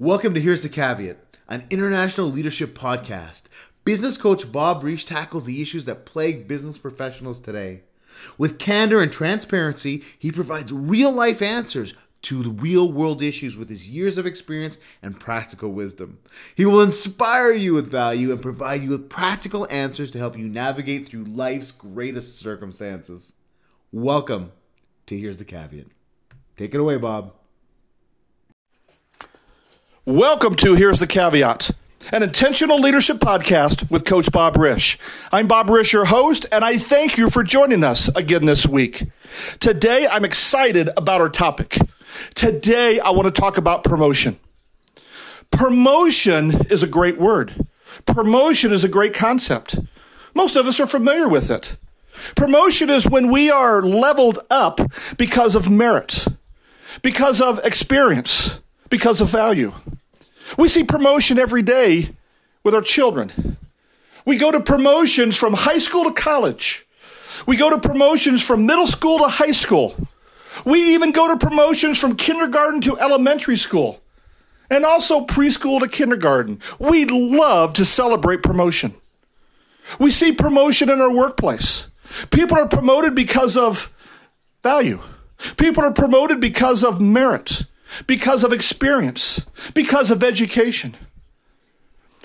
Welcome to Here's the Caveat, an international leadership podcast. Business coach Bob Risch tackles the issues that plague business professionals today. With candor and transparency, he provides real life answers to the real world issues with his years of experience and practical wisdom. He will inspire you with value and provide you with practical answers to help you navigate through life's greatest circumstances. Welcome to Here's the Caveat. Take it away, Bob. Welcome to Here's the Caveat, an intentional leadership podcast with Coach Bob Risch. I'm Bob Risch, your host, and I thank you for joining us again this week. Today, I'm excited about our topic. Today, I want to talk about promotion. Promotion is a great word. Promotion is a great concept. Most of us are familiar with it. Promotion is when we are leveled up because of merit, because of experience, because of value. We see promotion every day with our children. We go to promotions from high school to college. We go to promotions from middle school to high school. We even go to promotions from kindergarten to elementary school and also preschool to kindergarten. We love to celebrate promotion. We see promotion in our workplace. People are promoted because of value. People are promoted because of merit because of experience, because of education.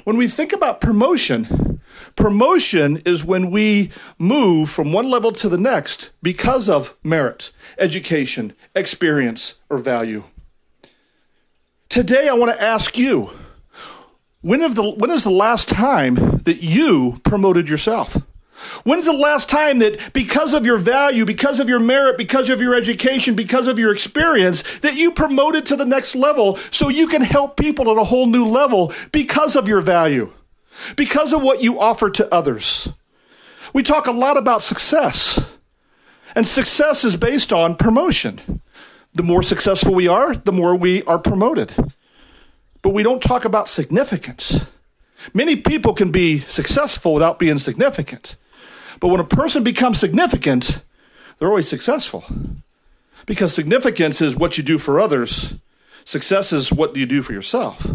When we think about promotion, promotion is when we move from one level to the next because of merit, education, experience, or value. Today, I want to ask you when, the, when is the last time that you promoted yourself? When's the last time that because of your value, because of your merit, because of your education, because of your experience, that you promoted to the next level so you can help people at a whole new level because of your value, because of what you offer to others? We talk a lot about success, and success is based on promotion. The more successful we are, the more we are promoted. But we don't talk about significance. Many people can be successful without being significant. But when a person becomes significant, they're always successful. Because significance is what you do for others, success is what you do for yourself.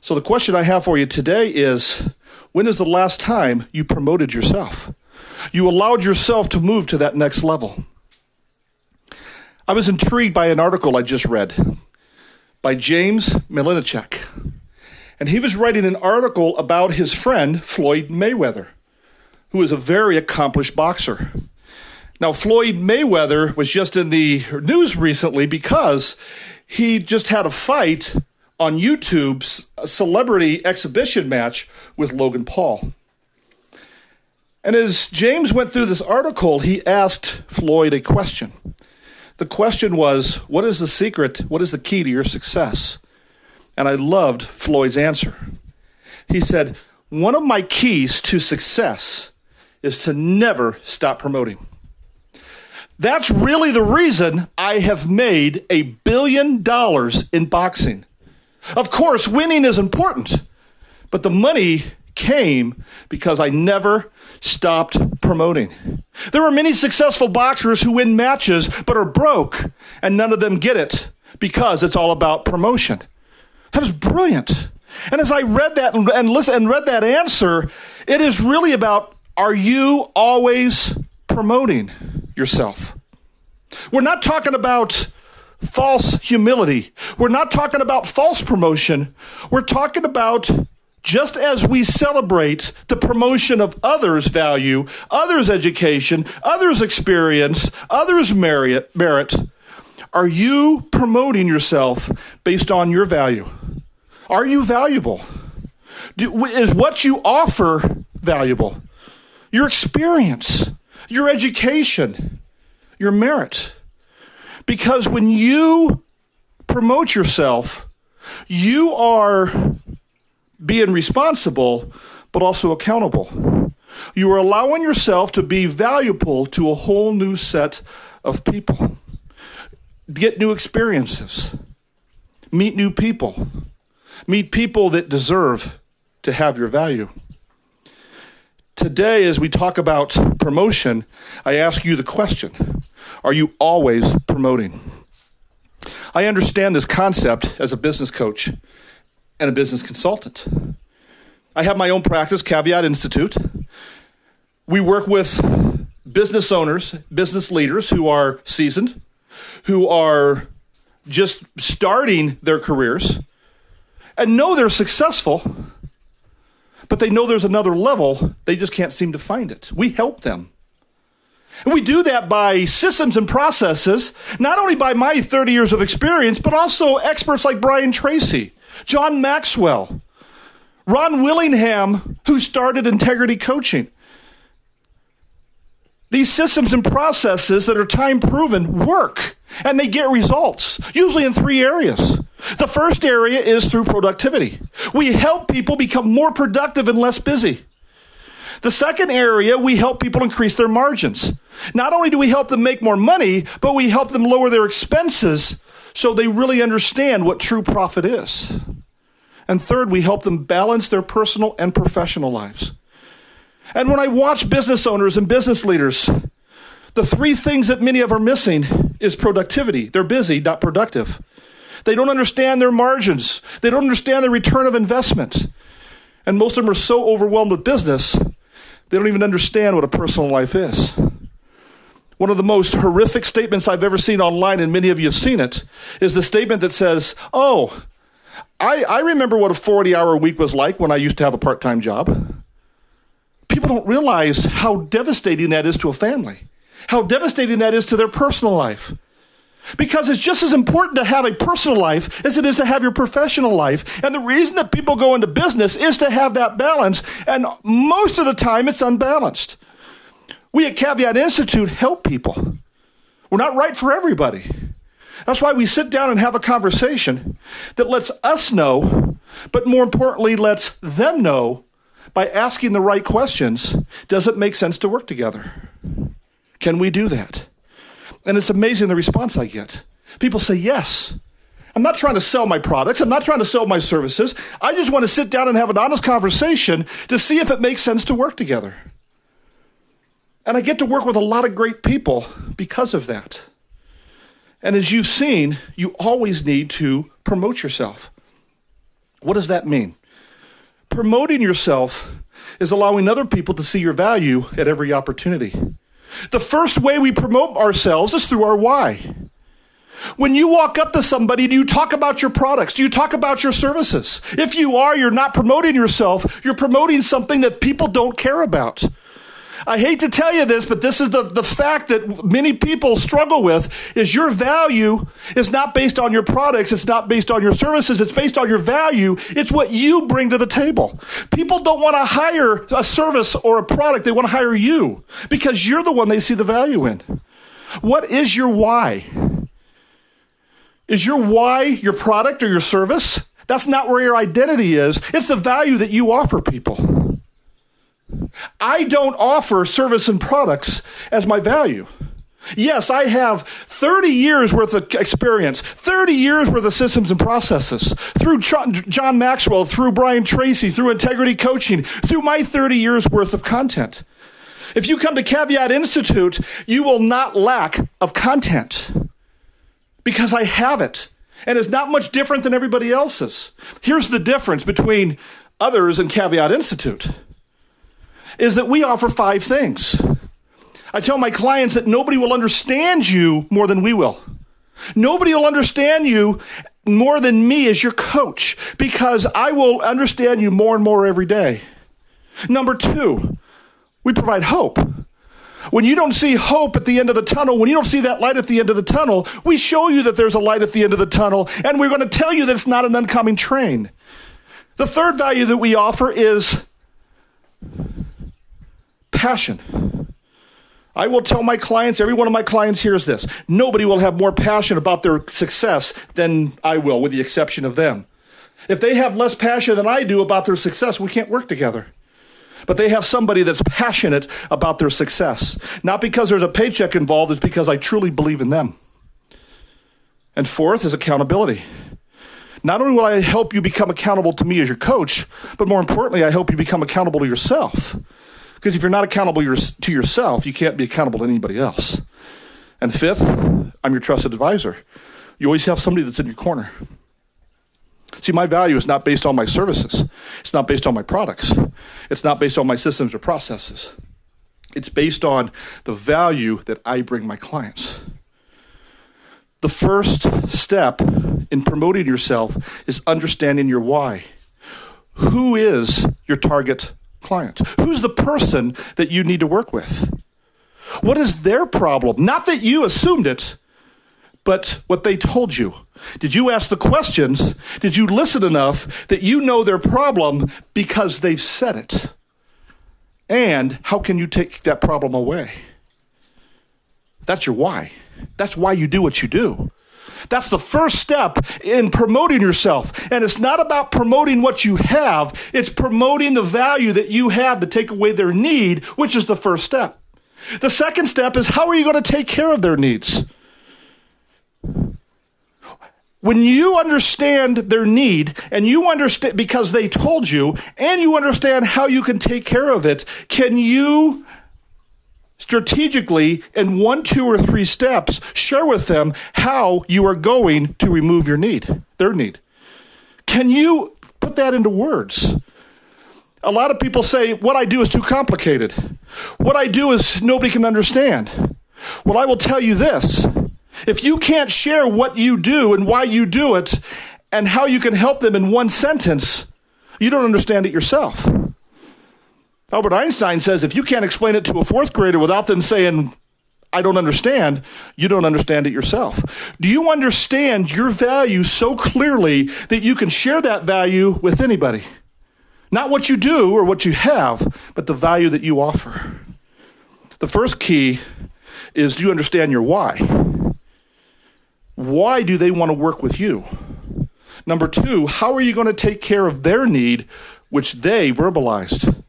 So the question I have for you today is when is the last time you promoted yourself? You allowed yourself to move to that next level. I was intrigued by an article I just read by James Malinchak. And he was writing an article about his friend Floyd Mayweather who is a very accomplished boxer. Now, Floyd Mayweather was just in the news recently because he just had a fight on YouTube's celebrity exhibition match with Logan Paul. And as James went through this article, he asked Floyd a question. The question was, What is the secret? What is the key to your success? And I loved Floyd's answer. He said, One of my keys to success is to never stop promoting. That's really the reason I have made a billion dollars in boxing. Of course, winning is important, but the money came because I never stopped promoting. There are many successful boxers who win matches but are broke, and none of them get it because it's all about promotion. That was brilliant. And as I read that and, listen and read that answer, it is really about are you always promoting yourself? We're not talking about false humility. We're not talking about false promotion. We're talking about just as we celebrate the promotion of others' value, others' education, others' experience, others' merit, merit, are you promoting yourself based on your value? Are you valuable? Do, is what you offer valuable? Your experience, your education, your merit. Because when you promote yourself, you are being responsible, but also accountable. You are allowing yourself to be valuable to a whole new set of people, get new experiences, meet new people, meet people that deserve to have your value. Today, as we talk about promotion, I ask you the question Are you always promoting? I understand this concept as a business coach and a business consultant. I have my own practice, Caveat Institute. We work with business owners, business leaders who are seasoned, who are just starting their careers and know they're successful, but they know there's another level. They just can't seem to find it. We help them. And we do that by systems and processes, not only by my 30 years of experience, but also experts like Brian Tracy, John Maxwell, Ron Willingham, who started Integrity Coaching. These systems and processes that are time proven work and they get results, usually in three areas. The first area is through productivity. We help people become more productive and less busy. The second area, we help people increase their margins. Not only do we help them make more money, but we help them lower their expenses so they really understand what true profit is. And third, we help them balance their personal and professional lives. And when I watch business owners and business leaders, the three things that many of are missing is productivity. They're busy, not productive. They don't understand their margins. They don't understand the return of investment. And most of them are so overwhelmed with business, they don't even understand what a personal life is. One of the most horrific statements I've ever seen online, and many of you have seen it, is the statement that says, Oh, I, I remember what a 40 hour week was like when I used to have a part time job. People don't realize how devastating that is to a family, how devastating that is to their personal life. Because it's just as important to have a personal life as it is to have your professional life. And the reason that people go into business is to have that balance. And most of the time, it's unbalanced. We at Caveat Institute help people. We're not right for everybody. That's why we sit down and have a conversation that lets us know, but more importantly, lets them know by asking the right questions does it make sense to work together? Can we do that? And it's amazing the response I get. People say yes. I'm not trying to sell my products. I'm not trying to sell my services. I just want to sit down and have an honest conversation to see if it makes sense to work together. And I get to work with a lot of great people because of that. And as you've seen, you always need to promote yourself. What does that mean? Promoting yourself is allowing other people to see your value at every opportunity. The first way we promote ourselves is through our why. When you walk up to somebody, do you talk about your products? Do you talk about your services? If you are, you're not promoting yourself. You're promoting something that people don't care about. I hate to tell you this, but this is the, the fact that many people struggle with is your value is not based on your products. It's not based on your services. It's based on your value. It's what you bring to the table. People don't want to hire a service or a product. They want to hire you because you're the one they see the value in. What is your why? Is your why your product or your service? That's not where your identity is. It's the value that you offer people. I don't offer service and products as my value. Yes, I have 30 years worth of experience, 30 years worth of systems and processes through John Maxwell, through Brian Tracy, through Integrity Coaching, through my 30 years worth of content. If you come to Caveat Institute, you will not lack of content because I have it. And it's not much different than everybody else's. Here's the difference between others and Caveat Institute is that we offer five things. I tell my clients that nobody will understand you more than we will. Nobody will understand you more than me as your coach because I will understand you more and more every day. Number two, we provide hope. When you don't see hope at the end of the tunnel, when you don't see that light at the end of the tunnel, we show you that there's a light at the end of the tunnel, and we're going to tell you that it's not an oncoming train. The third value that we offer is passion. I will tell my clients, every one of my clients hears this. Nobody will have more passion about their success than I will, with the exception of them. If they have less passion than I do about their success, we can't work together. But they have somebody that's passionate about their success. Not because there's a paycheck involved, it's because I truly believe in them. And fourth is accountability. Not only will I help you become accountable to me as your coach, but more importantly, I help you become accountable to yourself. Because if you're not accountable to yourself, you can't be accountable to anybody else. And fifth, I'm your trusted advisor. You always have somebody that's in your corner. See, my value is not based on my services. It's not based on my products. It's not based on my systems or processes. It's based on the value that I bring my clients. The first step in promoting yourself is understanding your why. Who is your target client? Who's the person that you need to work with? What is their problem? Not that you assumed it, but what they told you. Did you ask the questions? Did you listen enough that you know their problem because they've said it? And how can you take that problem away? That's your why. That's why you do what you do. That's the first step in promoting yourself. And it's not about promoting what you have, it's promoting the value that you have to take away their need, which is the first step. The second step is how are you going to take care of their needs? When you understand their need and you understand because they told you and you understand how you can take care of it, can you strategically in one, two, or three steps share with them how you are going to remove your need, their need? Can you put that into words? A lot of people say, What I do is too complicated. What I do is nobody can understand. Well, I will tell you this if you can't share what you do and why you do it and how you can help them in one sentence, you don't understand it yourself. Albert Einstein says if you can't explain it to a fourth grader without them saying, I don't understand, you don't understand it yourself. Do you understand your value so clearly that you can share that value with anybody? Not what you do or what you have, but the value that you offer. The first key is do you understand your why? Why do they want to work with you? Number two, how are you going to take care of their need, which they verbalized?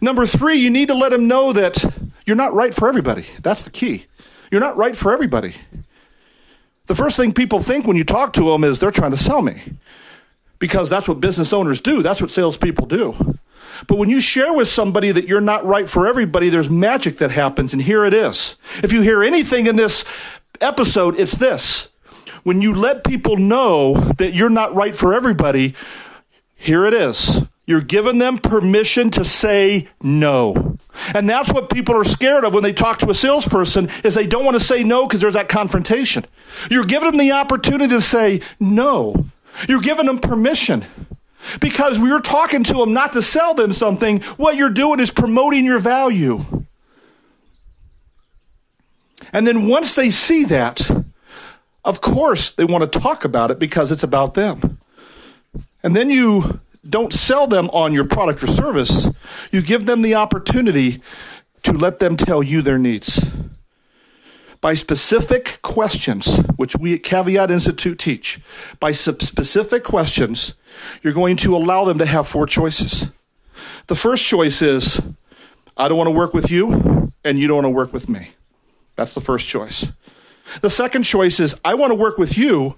Number three, you need to let them know that you're not right for everybody. That's the key. You're not right for everybody. The first thing people think when you talk to them is they're trying to sell me because that's what business owners do, that's what salespeople do. But when you share with somebody that you're not right for everybody, there's magic that happens, and here it is. If you hear anything in this episode, it's this. When you let people know that you're not right for everybody, here it is. You're giving them permission to say no. And that's what people are scared of when they talk to a salesperson is they don't want to say no because there's that confrontation. You're giving them the opportunity to say no. You're giving them permission. Because we are talking to them not to sell them something, what you're doing is promoting your value. And then once they see that, of course they want to talk about it because it's about them. And then you don't sell them on your product or service, you give them the opportunity to let them tell you their needs. By specific questions, which we at Caveat Institute teach, by specific questions, you're going to allow them to have four choices. The first choice is I don't want to work with you, and you don't want to work with me. That's the first choice. The second choice is I want to work with you,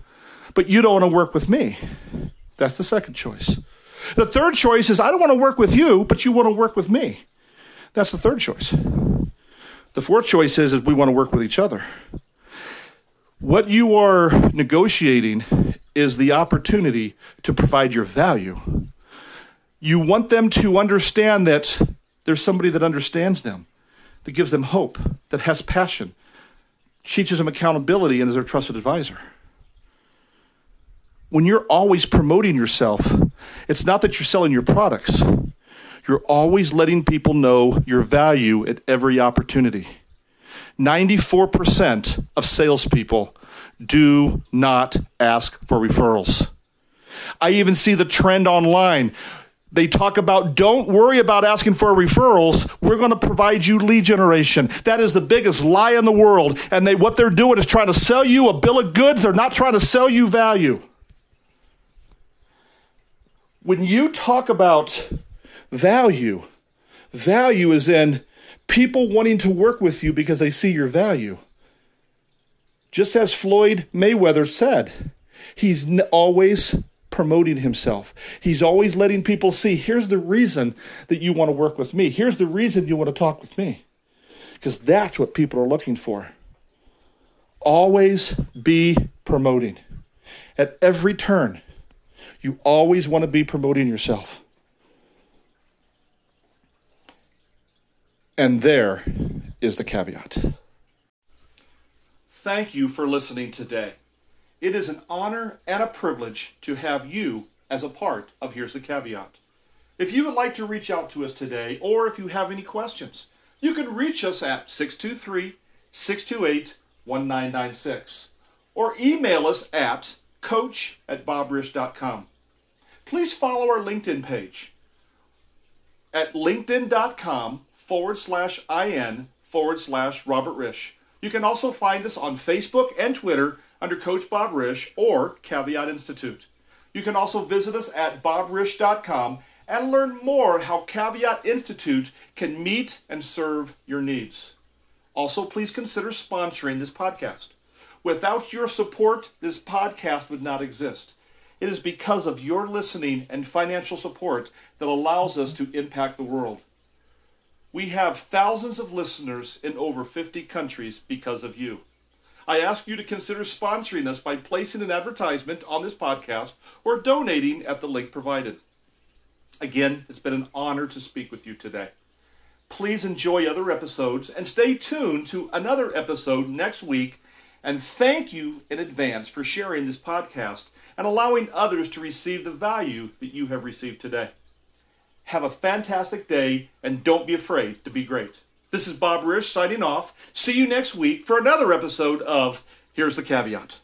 but you don't want to work with me. That's the second choice. The third choice is I don't want to work with you, but you want to work with me. That's the third choice. The fourth choice is, is we want to work with each other. What you are negotiating is the opportunity to provide your value. You want them to understand that there's somebody that understands them that gives them hope, that has passion, teaches them accountability, and is their trusted advisor. When you're always promoting yourself, it's not that you're selling your products, you're always letting people know your value at every opportunity. 94% of salespeople do not ask for referrals. I even see the trend online they talk about don't worry about asking for referrals. We're going to provide you lead generation. That is the biggest lie in the world. And they, what they're doing is trying to sell you a bill of goods. They're not trying to sell you value. When you talk about value, value is in people wanting to work with you because they see your value. Just as Floyd Mayweather said, he's always promoting himself. He's always letting people see here's the reason that you want to work with me. Here's the reason you want to talk with me. Because that's what people are looking for. Always be promoting. At every turn, you always want to be promoting yourself. And there is the caveat. Thank you for listening today. It is an honor and a privilege to have you as a part of Here's the Caveat. If you would like to reach out to us today, or if you have any questions, you can reach us at 623 628 1996 or email us at coach at bobrisch.com. Please follow our LinkedIn page at linkedin.com forward slash in forward slash Robert Risch. You can also find us on Facebook and Twitter under Coach Bob Risch or Caveat Institute. You can also visit us at bobrisch.com and learn more how Caveat Institute can meet and serve your needs. Also, please consider sponsoring this podcast. Without your support, this podcast would not exist. It is because of your listening and financial support that allows us to impact the world. We have thousands of listeners in over 50 countries because of you. I ask you to consider sponsoring us by placing an advertisement on this podcast or donating at the link provided. Again, it's been an honor to speak with you today. Please enjoy other episodes and stay tuned to another episode next week. And thank you in advance for sharing this podcast and allowing others to receive the value that you have received today. Have a fantastic day and don't be afraid to be great. This is Bob Risch signing off. See you next week for another episode of Here's the Caveat.